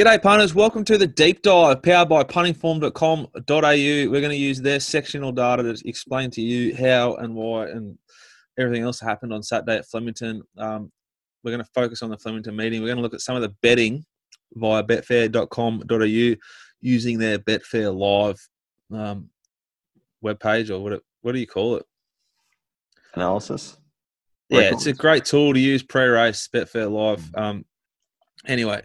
G'day, punters. Welcome to the deep dive powered by puntingform.com.au. We're going to use their sectional data to explain to you how and why and everything else happened on Saturday at Flemington. Um, we're going to focus on the Flemington meeting. We're going to look at some of the betting via betfair.com.au using their Betfair Live um, webpage, or what, what do you call it? Analysis? Yeah, it's a great tool to use pre-race, Betfair Live. Mm. Um, anyway,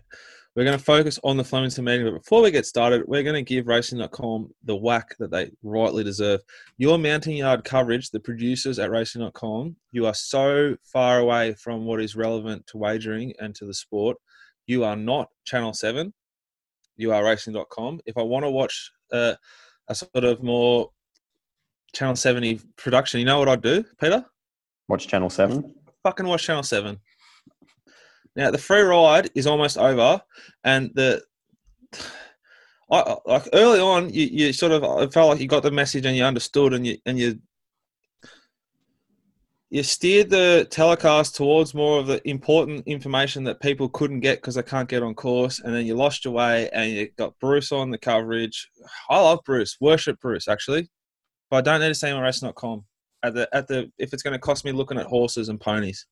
we're going to focus on the Flemington meeting, but before we get started, we're going to give Racing.com the whack that they rightly deserve. Your mounting yard coverage, the producers at Racing.com, you are so far away from what is relevant to wagering and to the sport. You are not Channel 7. You are Racing.com. If I want to watch uh, a sort of more Channel 70 production, you know what I'd do, Peter? Watch Channel 7. fucking watch Channel Seven. Now the free ride is almost over, and the I like early on, you, you sort of felt like you got the message and you understood, and you and you you steered the telecast towards more of the important information that people couldn't get because they can't get on course, and then you lost your way, and you got Bruce on the coverage. I love Bruce, worship Bruce actually, but I don't need to see him on racing.com at the at the if it's going to cost me looking at horses and ponies.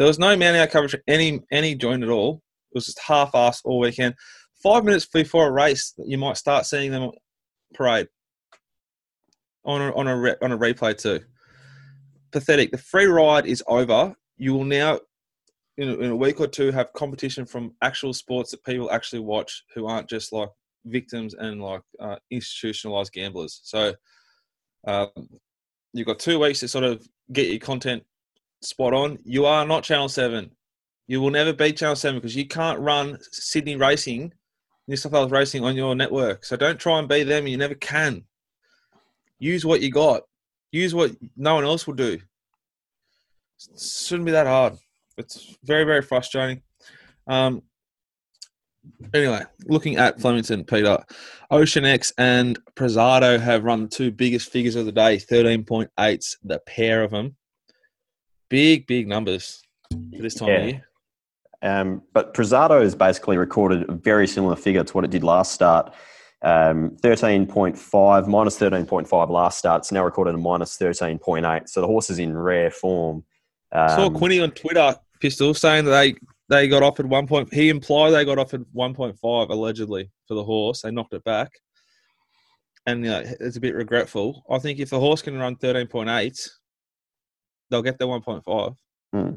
There was no man coverage any any joint at all. It was just half assed all weekend. Five minutes before a race, you might start seeing them parade on a, on a re, on a replay too. Pathetic. The free ride is over. You will now, in a, in a week or two, have competition from actual sports that people actually watch, who aren't just like victims and like uh, institutionalized gamblers. So, um, you've got two weeks to sort of get your content spot on. You are not Channel 7. You will never be Channel 7 because you can't run Sydney Racing, New South Wales Racing on your network. So don't try and be them. You never can. Use what you got. Use what no one else will do. It shouldn't be that hard. It's very, very frustrating. Um, anyway, looking at Flemington, Peter, Ocean X and Prezado have run the two biggest figures of the day, 13.8s, the pair of them. Big, big numbers for this time Yeah. of year. Um, but Prezado has basically recorded a very similar figure to what it did last start. Um, 13.5, minus 13.5 last start. It's now recorded a minus 13.8. So the horse is in rare form. Um, Saw Quinny on Twitter, Pistol, saying that they, they got offered one point. He implied they got offered 1.5 allegedly for the horse. They knocked it back. And you know, it's a bit regretful. I think if the horse can run 13.8, they'll get their 1.5. hmm.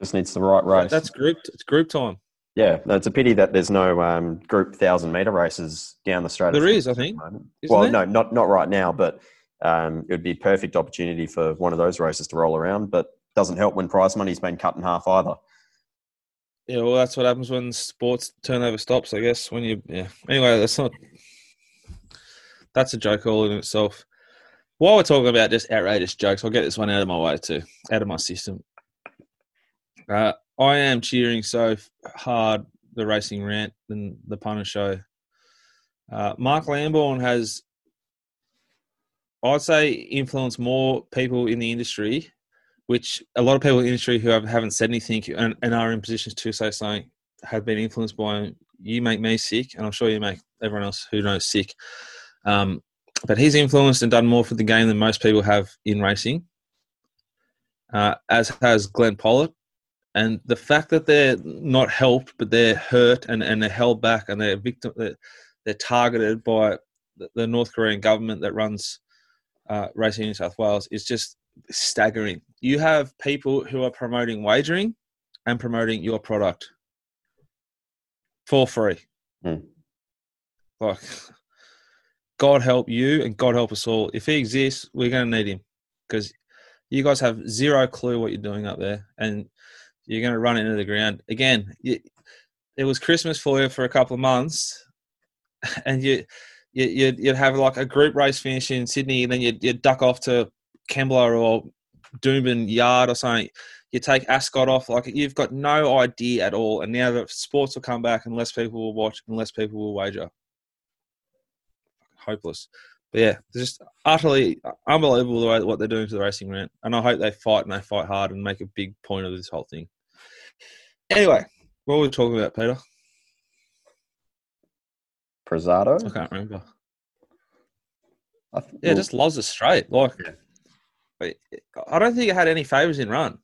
Just needs the right race. That's group. It's group time. yeah, it's a pity that there's no um, group thousand meter races down the straight. There is, I think. at the moment. Isn't well, there? no, not not right now, but um, it would be a perfect opportunity for one of those races to roll around. But doesn't help when prize money's been cut in half either. Yeah, well, that's what happens when sports turnover stops. I guess when you, yeah. Anyway, that's not. That's a joke all in itself. While we're talking about just outrageous jokes, I'll get this one out of my way too, out of my system. Uh, I am cheering so hard the racing rant and the punter show. Uh, Mark Lamborn has, I'd say, influenced more people in the industry which a lot of people in the industry who have, haven't said anything and, and are in positions to say something have been influenced by him. You make me sick, and I'm sure you make everyone else who knows sick. Um, but he's influenced and done more for the game than most people have in racing, uh, as has Glenn Pollard. And the fact that they're not helped, but they're hurt and, and they're held back and they're victim, they're, they're targeted by the, North Korean government that runs uh, racing in New South Wales is just staggering. You have people who are promoting wagering and promoting your product for free. Hmm. Like, God help you and God help us all. If he exists, we're going to need him because you guys have zero clue what you're doing up there and you're going to run into the ground. Again, you, it was Christmas for you for a couple of months and you, you, you'd, you'd have like a group race finish in Sydney and then you'd, you'd duck off to Kembla or Doomben Yard or something. You take Ascot off, like you've got no idea at all. And now that sports will come back, and less people will watch, and less people will wager. Hopeless. But yeah, just utterly unbelievable the way what they're doing to the racing rant. And I hope they fight and they fight hard and make a big point of this whole thing. Anyway, what were we talking about, Peter? Prezado. I can't remember. I th- Yeah, just loves it straight. Like. I- I don't think it had any favors in run.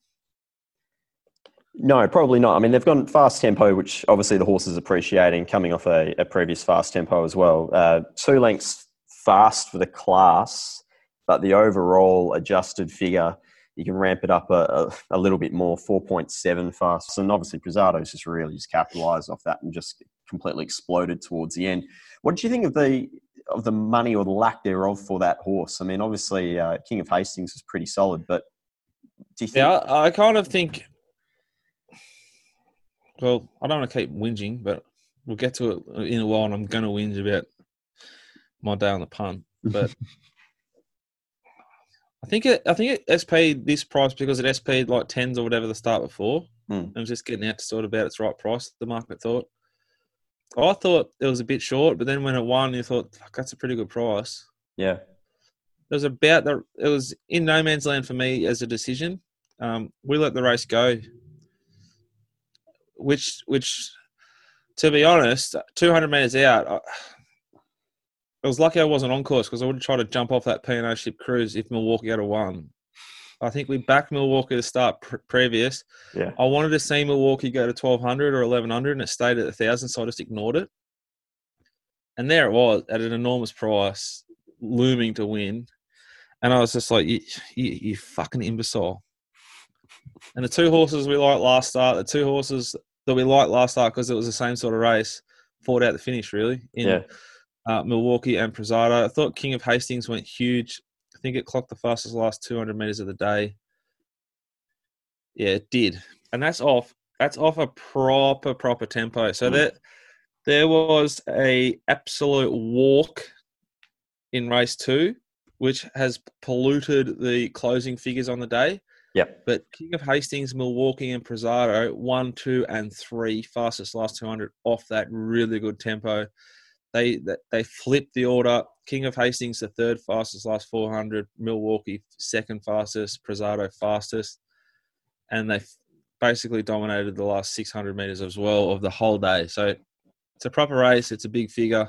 No, probably not. I mean, they've gone fast tempo, which obviously the horse is appreciating, coming off a, a previous fast tempo as well. Uh, two lengths fast for the class, but the overall adjusted figure, you can ramp it up a, a, a little bit more, 4.7 fast. And obviously, Prezado's just really just capitalised off that and just completely exploded towards the end. What did you think of the of the money or the lack thereof for that horse? I mean, obviously, uh, King of Hastings was pretty solid, but do you think? Yeah, I, I kind of think. Well, I don't want to keep whinging, but we'll get to it in a while, and I'm going to whinge about my day on the pun. But I think it, I think it SP'd this price because it SP'd like tens or whatever the start before. Hmm. It was just getting out to sort of about its right price. The market thought. I thought it was a bit short, but then when it won, you thought Fuck, that's a pretty good price. yeah, it was about the it was in no man's land for me as a decision. Um, we let the race go, which which to be honest, two hundred meters out, I, I was lucky I wasn't on course because I would have tried to jump off that P and O ship cruise if Milwaukee had a won. I think we backed Milwaukee to start pr- previous. yeah, I wanted to see Milwaukee go to twelve hundred or eleven hundred, and it stayed at a thousand, so I just ignored it. And there it was at an enormous price, looming to win. And I was just like, you, you, you fucking imbecile. And the two horses we liked last start, the two horses that we liked last start because it was the same sort of race, fought out the finish really in yeah. uh, Milwaukee and Prezado. I thought King of Hastings went huge. I think it clocked the fastest last 200 meters of the day. Yeah, it did, and that's off. That's off a proper proper tempo. So Mm. that there was a absolute walk in race two, which has polluted the closing figures on the day. Yep. But King of Hastings, Milwaukee, and Prezado, one, two, and three, fastest last 200 off that really good tempo. They they flipped the order. King of Hastings, the third fastest last 400. Milwaukee, second fastest. Prezado, fastest. And they basically dominated the last 600 meters as well of the whole day. So it's a proper race. It's a big figure.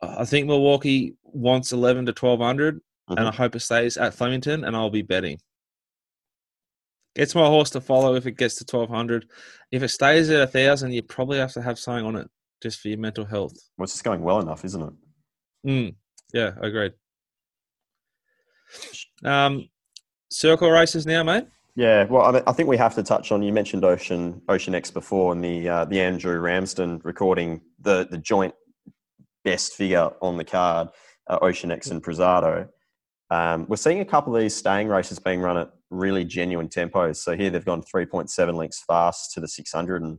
I think Milwaukee wants 11 to 1200 and mm-hmm. I hope it stays at Flemington, and I'll be betting. It's my horse to follow if it gets to twelve hundred. If it stays at a thousand, you probably have to have something on it just for your mental health. Well, it's just going well enough, isn't it? Mm, yeah, agreed. Um, circle races now, mate. Yeah, well, I, mean, I think we have to touch on. You mentioned Ocean Ocean X before, and the uh, the Andrew Ramsden recording the the joint best figure on the card, uh, Ocean X and Prezado. Um, we're seeing a couple of these staying races being run at really genuine tempos. So here they've gone 3.7 lengths fast to the 600, and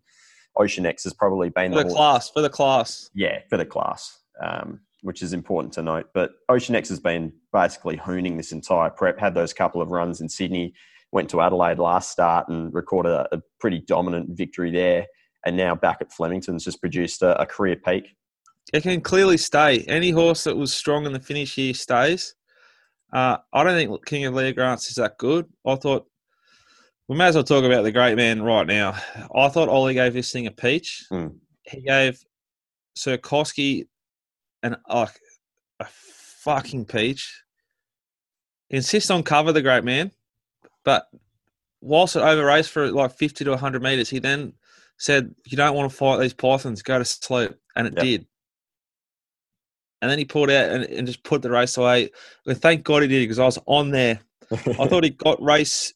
Ocean X has probably been For the horse- class, for the class. yeah, for the class, um, which is important to note. But Ocean X has been basically hooning this entire prep, had those couple of runs in Sydney, went to Adelaide last start and recorded a, a pretty dominant victory there. And now back at Flemington's just produced a, a career peak. It can clearly stay. Any horse that was strong in the finish here stays. Uh, I don't think King of Lear Grants is that good. I thought we may as well talk about the great man right now. I thought Ollie gave this thing a peach. Hmm. He gave Sirkowski an like a fucking peach. Insist on cover the great man, but whilst it over raced for like fifty to hundred meters, he then said, "You don't want to fight these pythons. Go to sleep," and it Yep. did. And then he pulled out and, and just put the race away. And thank God he did because I was on there. I thought he got race.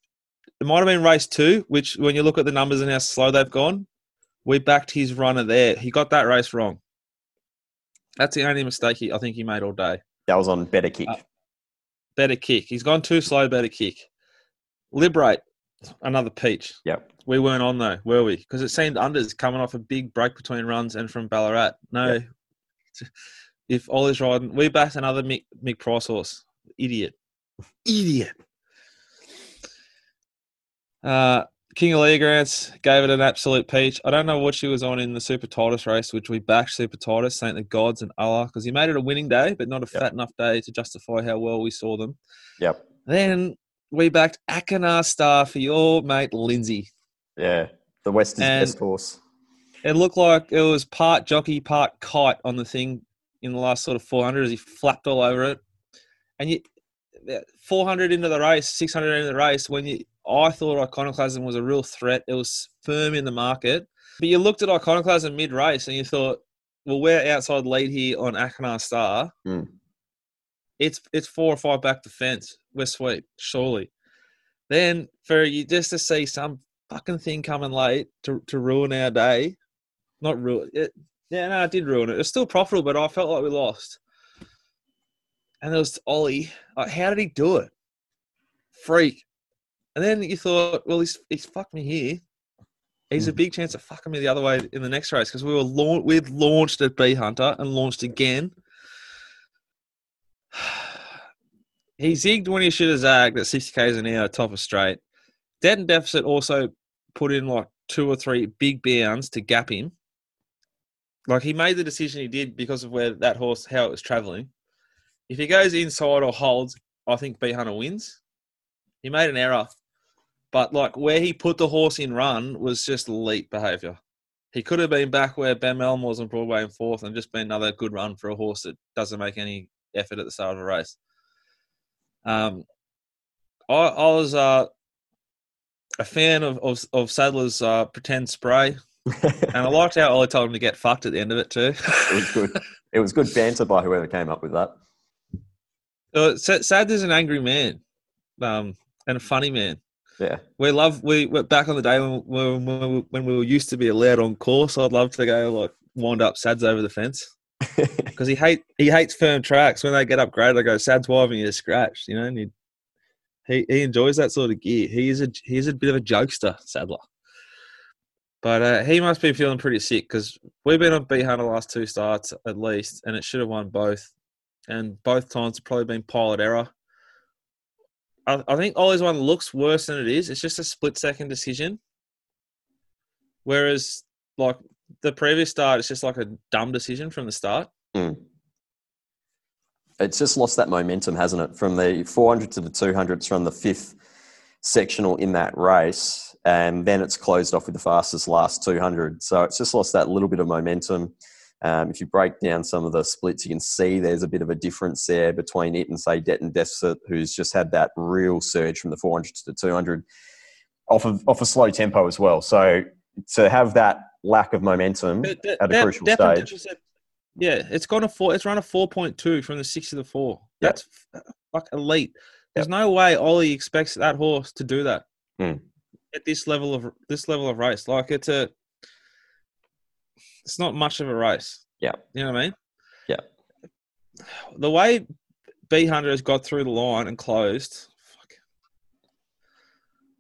It might have been race two, which when you look at the numbers and how slow they've gone, we backed his runner there. He got that race wrong. That's the only mistake he, I think he made all day. that was on better kick. Uh, Better kick. He's gone too slow. Better kick. Liberate. Another peach. yep. We weren't on though, were we? Because it seemed unders coming off a big break between runs and from Ballarat. No, if Ollie's riding, we backed another Mick, Mick Price horse. Idiot, idiot. Uh, King of Lear Grants gave it an absolute peach. I don't know what she was on in the Super Titus race, which we backed Super Titus, thank the gods and Allah, because he made it a winning day, but not a Yep. fat enough day to justify how well we saw them. Yep. Then we backed Akinar Star for your mate Lindsay. Yeah. The West is And- best horse. It looked like it was part jockey, part kite on the thing in the last sort of 400 as he flapped all over it. And you, 400 into the race, 600 into the race, when you, I thought Iconoclasm was a real threat. It was firm in the market. But you looked at Iconoclasm mid race and you thought, well, we're outside lead here on Akinar Star. Mm. It's it's four or five back the fence. We're sweet, surely. Then for you just to see some fucking thing coming late to, to ruin our day, not ruin it. Yeah, no, I did ruin it. It's still profitable, but I felt like we lost. And there was Ollie. Like, how did he do it? Freak. And then you thought, well, he's he's fucked me here. He's a Mhm. big chance of fucking me the other way in the next race because we were la- we'd launched at B Hunter and launched again. he zigged when he should have zagged at 60 k's an hour, top of straight. Dead and deficit also put in like two or three big bounds to gap him. Like he made the decision he did because of where that horse how it was traveling. If he goes inside or holds, I think B Hunter wins. He made an error, but like where he put the horse in run was just elite behaviour. He could have been back where Ben Melham was on Broadway and fourth, and just been another good run for a horse that doesn't make any effort at the start of a race. Um, I, I was uh, a fan of of, of Sadler's uh, pretend spray, and I liked how Ollie told him to get fucked at the end of it too. it was good. It was good banter by whoever came up with that. Uh, Sa- Sadler's an angry man, um, and a funny man. Yeah. We love we were back on the day when when, when, we, were used to be allowed on course. I'd love to go like wind up Sads over the fence because he hate he hates firm tracks. When they get upgraded, I go Sads wiving you to scratch, you know. And he, he he enjoys that sort of gear. He is a he's a bit of a jokester, Sadler. But uh, he must be feeling pretty sick because we've been on B Hunter last two starts at least, and it should have won both. And both times have probably been pilot error. I, I think Ollie's one looks worse than it is. It's just a split second decision. Whereas, like the previous start, it's just like a dumb decision from the start. It's just lost that momentum, hasn't it? From the 400 to the 200s, from the fifth sectional in that race, and then it's closed off with the fastest last 200. So it's just lost that little bit of momentum. Um, if you break down some of the splits, you can see there's a bit of a difference there between it and, say, Det and Deficit, who's just had that real surge from the 400 to the 200 off of off a slow tempo as well. So to have that lack of momentum But de- at a crucial stage. deficit- Yeah, it's gone a four. It's run a four point two from the six to the four. That's f- like elite. There's no way Ollie expects that horse to do that Hmm. at this level of this level of race. Like it's a, it's not much of a race. Yeah. you know what I mean. Yeah. The way B Hunter has got through the line and closed, fuck.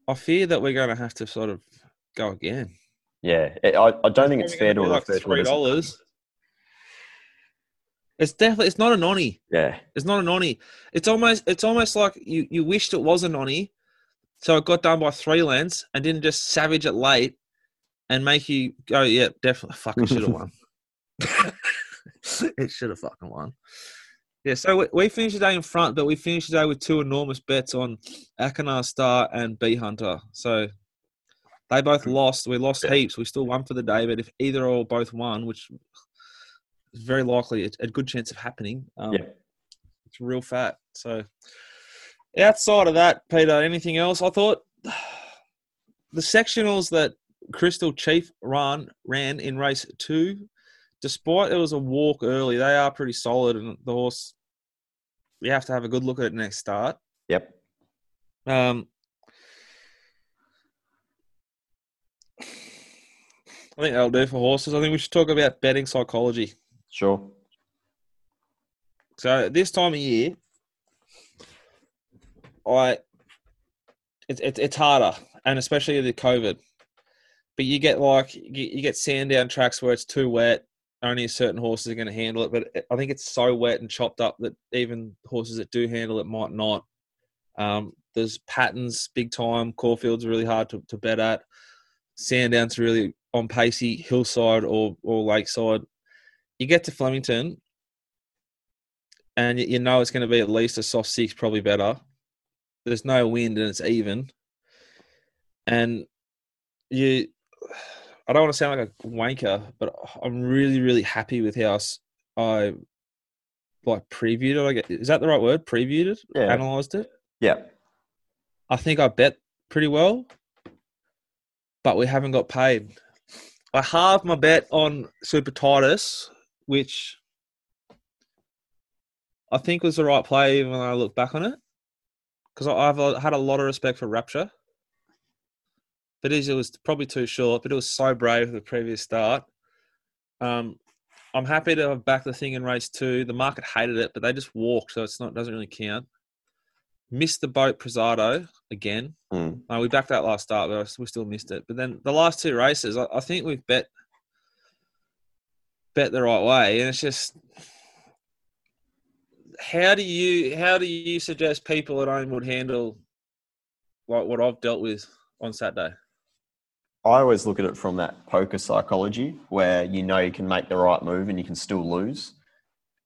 I fear that we're going to have to sort of go again. Yeah, I, I don't think it's fair to like refer to it three as dollars. It's definitely it's not a nonny. Yeah, It's not a nonny. It's almost it's almost like you you wished it was a nonny, so it got done by three lengths and didn't just savage it late and make you go, yeah, definitely fucking should have won. it should have fucking won. Yeah, so we, we finished the day in front, but we finished the day with two enormous bets on Akinar Star and B Hunter. So they both lost. We lost Yeah. heaps. We still won for the day, but if either or both won, which is very likely a, a good chance of happening, um, Yeah. it's real fat. So outside of that, Peter, anything else? I thought the sectionals that Crystal Chief ran ran in race two, despite it was a walk early, they are pretty solid, and the horse. we have to have a good look at it next start. yep. Um, I think that'll do for horses. I think we should talk about betting psychology. Sure. So this time of year, I it's it's it's harder, and especially the COVID. But you get like you, get Sandown tracks where it's too wet. Only certain horses are going to handle it, but I think it's so wet and chopped up that even horses that do handle it might not. Um, there's patterns big time. Caulfield's really hard to, to bet at. Sandown's really on pacey, hillside or or lakeside. You get to Flemington, and you- know it's going to be at least a soft six, probably better. There's no wind and it's even, and you. I don't want to sound like a wanker, but I'm really, really happy with how I like previewed it. I get is that the right word? Previewed it, Yeah. analyzed it. Yeah. I think I bet pretty well, but we haven't got paid. I halved my bet on Super Titus, which I think was the right play even when I look back on it, because I've had a lot of respect for Rapture. But it was probably too short. But it was so brave for the previous start. Um, I'm happy to have backed the thing in race two. The market hated it, but they just walked, so it's not doesn't really count. Missed the boat Prezado again. Mm. Uh, we backed that last start, but we still missed it. But then the last two races, I, I think we've bet bet the right way, and it's just how do you how do you suggest people at home would handle like what I've dealt with on Saturday? I always look at it from that poker psychology where you know you can make the right move and you can still lose.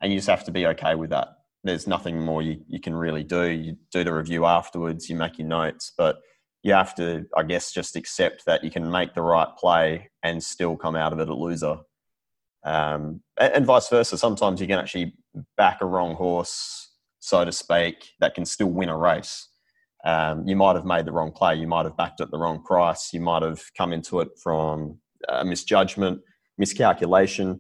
And you just have to be okay with that. There's nothing more you, you can really do. You do the review afterwards, you make your notes, but you have to, I guess, just accept that you can make the right play and still come out of it a loser. Um, and, vice versa. Sometimes you can actually back a wrong horse, so to speak, that can still win a race. Um, you might have made the wrong play. You might have backed at the wrong price. You might have come into it from a misjudgment, miscalculation,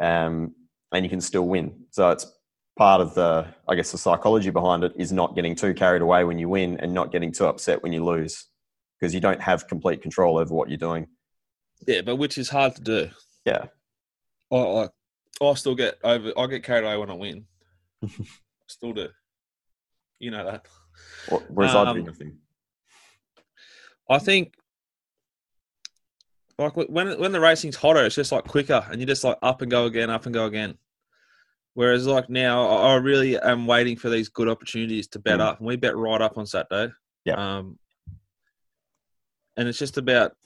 um, and you can still win. So it's part of the, I guess, the psychology behind it is not getting too carried away when you win and not getting too upset when you lose because you don't have complete control over what you're doing. Yeah, but which is hard to do. Yeah. I, I, I still get over. I get carried away when I win. still do. You know that. Whereas I do Um, nothing. I think like when when the racing's hotter, it's just like quicker, and you just like up and go again, up and go again. Whereas like now, I I really am waiting for these good opportunities to bet Mm. up, and we bet right up on Saturday. Yeah. Um, and it's just about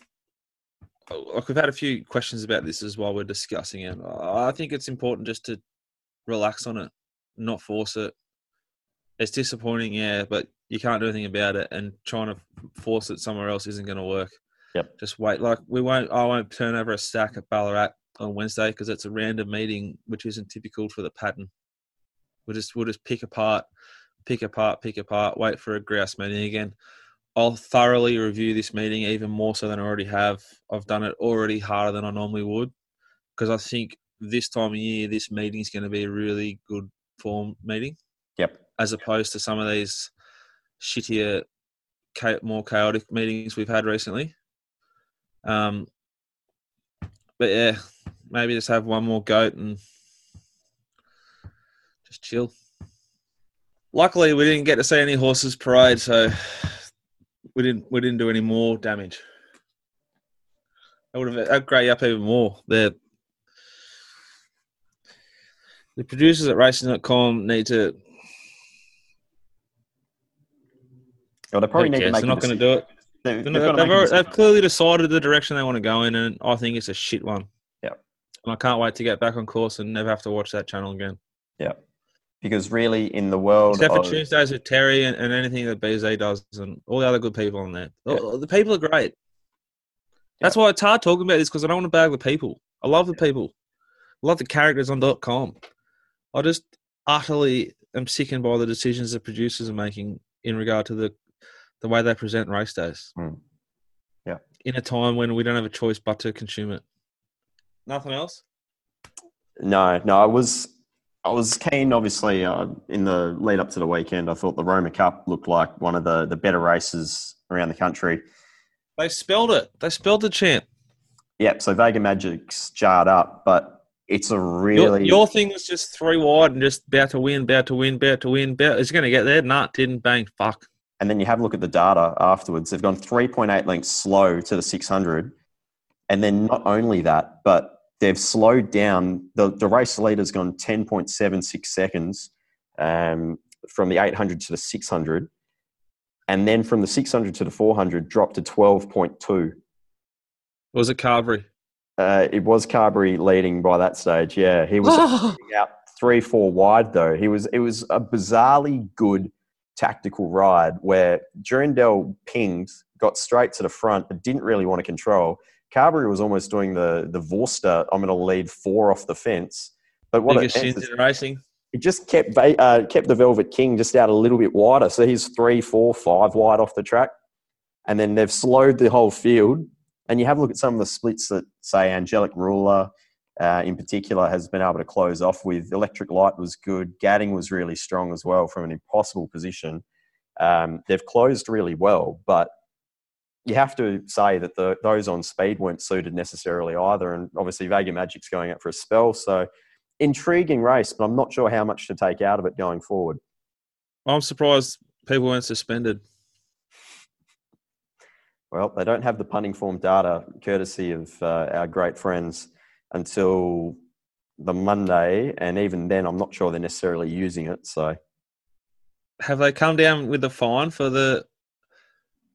like we've had a few questions about this as while we're discussing it. I think it's important just to relax on it, not force it. It's disappointing, yeah, but you can't do anything about it, and trying to force it somewhere else isn't going to work. Yep. Just wait. Like we won't. I won't turn over a stack at Ballarat on Wednesday because it's a random meeting, which isn't typical for the pattern. We'll just we'll just pick apart, pick apart, pick apart. Wait for a grouse meeting again. I'll thoroughly review this meeting even more so than I already have. I've done it already harder than I normally would because I think this time of year this meeting is going to be a really good form meeting Yep. as opposed to some of these shittier, more chaotic meetings we've had recently. Um, but yeah, maybe just have one more goat and just chill. Luckily, we didn't get to see any horses parade, so we didn't we didn't do any more damage. That would have upgraded you up even more. The the producers at racing.com need to Well, they probably need to make They're not going to do it. They- They're they've not- They've, already- they've clearly decided the direction they want to go in, and I think it's a shit one. Yeah. And I can't wait to get back on course and never have to watch that channel again. Because really, in the world Except for of, Tuesdays with Terry and, and anything that BZ does and all the other good people on there. Oh, The people are great. That's why it's hard talking about this because I don't want to bag the people. I love the people. I love the characters on dot .com. I just utterly am sickened by the decisions the producers are making in regard to the the way they present race days. Hmm. Yeah. In a time when we don't have a choice but to consume it. Nothing else? No, no, I was I was keen. Obviously, uh, in the lead up to the weekend, I thought the Roma Cup looked like one of the the better races around the country. They spelled it. They spelled the champ. Yep. So Vega Magic's jarred up, but it's a Your, really your thing was just three wide and just about to win, about to win, about to win. About, is it going to get there? Nah, didn't. Bang. Fuck. and then you have a look at the data afterwards. They've gone 3.8 lengths slow to the 600. And then not only that, but they've slowed down. The, the race leader's gone 10.76 seconds um, from the 800 to the 600. And then from the 600 to the 400, dropped to 12.2. Was it Carberry? Uh, it was Carberry leading by that stage. Yeah, he was out three, four wide though. He was it was a bizarrely good tactical ride where Durandell pinged, got straight to the front, but didn't really want to control. Carberry was almost doing the the Vorster. I'm going to lead four off the fence. But what Biggest it is- in racing. He just kept uh, kept the Velvet King just out a little bit wider. So he's three, four, five wide off the track, and then they've slowed the whole field. And you have a look at some of the splits that say Angelic Ruler, uh, in particular, has been able to close off with. Electric Light was good. Gadding was really strong as well from an impossible position. Um, they've closed really well, but you have to say that the, those on speed weren't suited necessarily either. And obviously, Vega Magic's going out for a spell. So, intriguing race, but I'm not sure how much to take out of it going forward. I'm surprised people weren't suspended. Well, they don't have the punting form data, courtesy of uh, our great friends, until the Monday. And even then, I'm not sure they're necessarily using it. So, have they come down with a fine for the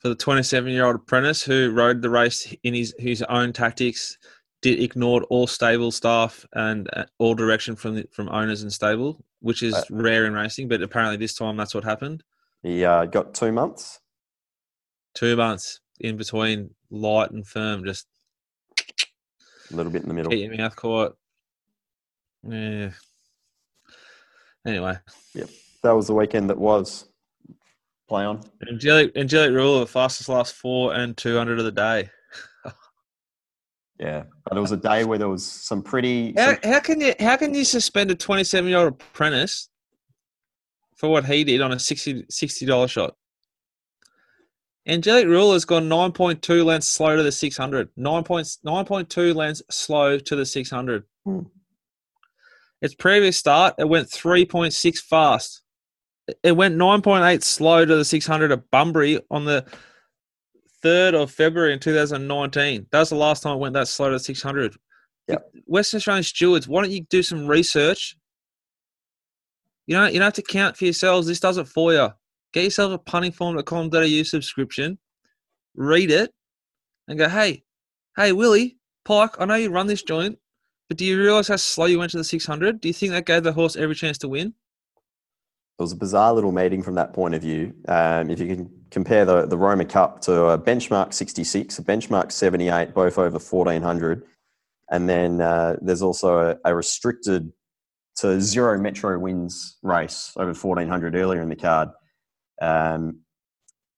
for the 27 year old apprentice who rode the race in his his own tactics, did ignored all stable staff and uh, all direction from the, from owners and stable, which is uh, rare in racing. But apparently, this time that's what happened. He uh, got two months. Two months in between light and firm, just a little bit in the middle. Keep your mouth caught. Yeah. Anyway. Yep. That was the weekend that was play on. Angelic, Angelic Rule, the fastest last four and 200 of the day. yeah, but it was a day where there was some pretty. How, some... how can you how can you suspend a 27 year old apprentice for what he did on a 60 dollar shot? Angelic Rule has gone 9.2 lengths slow to the 600. 9.2 lengths slow to the 600. Hmm. Its previous start, it went 3.6 fast it went 9.8 slow to the 600 at Bunbury on the 3rd of February in 2019. That was the last time it went that slow to 600. Yep. Western Australian stewards, why don't you do some research? You know, you don't have to count for yourselves. This does it for you. Get yourself a puntingform.com.au subscription, read it, and go, hey, hey, Willie, Pike, I know you run this joint, but do you realise how slow you went to the 600? Do you think that gave the horse every chance to win? It was a bizarre little meeting from that point of view. Um, if you can compare the, the Roma Cup to a benchmark 66, a benchmark 78, both over 1400. And then uh, there's also a, a, restricted to zero metro wins race over 1400 earlier in the card. Um,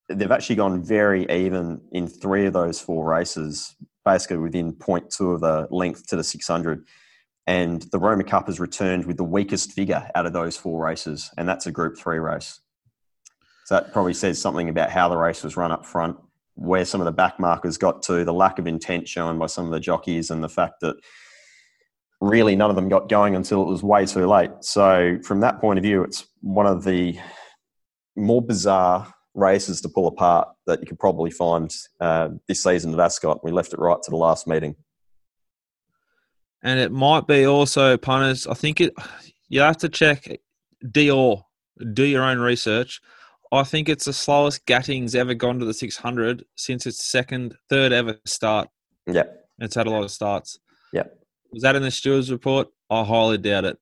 they've actually gone very even in three of those four races, basically within 0.2 of the length to the 600 and the Roma Cup has returned with the weakest figure out of those four races, and that's a Group Three race. So that probably says something about how the race was run up front, where some of the back markers got to, the lack of intent shown by some of the jockeys, and the fact that really none of them got going until it was way too late. So from that point of view, it's one of the more bizarre races to pull apart that you could probably find uh, this season at Ascot. We left it right to the last meeting and it might be also punters. I think it. You have to check Dior. Do your own research. I think it's the slowest Gatting's ever gone to the 600 since its second, third ever start. Yeah, it's had a lot of starts. Yeah, was that in the stewards report? I highly doubt it.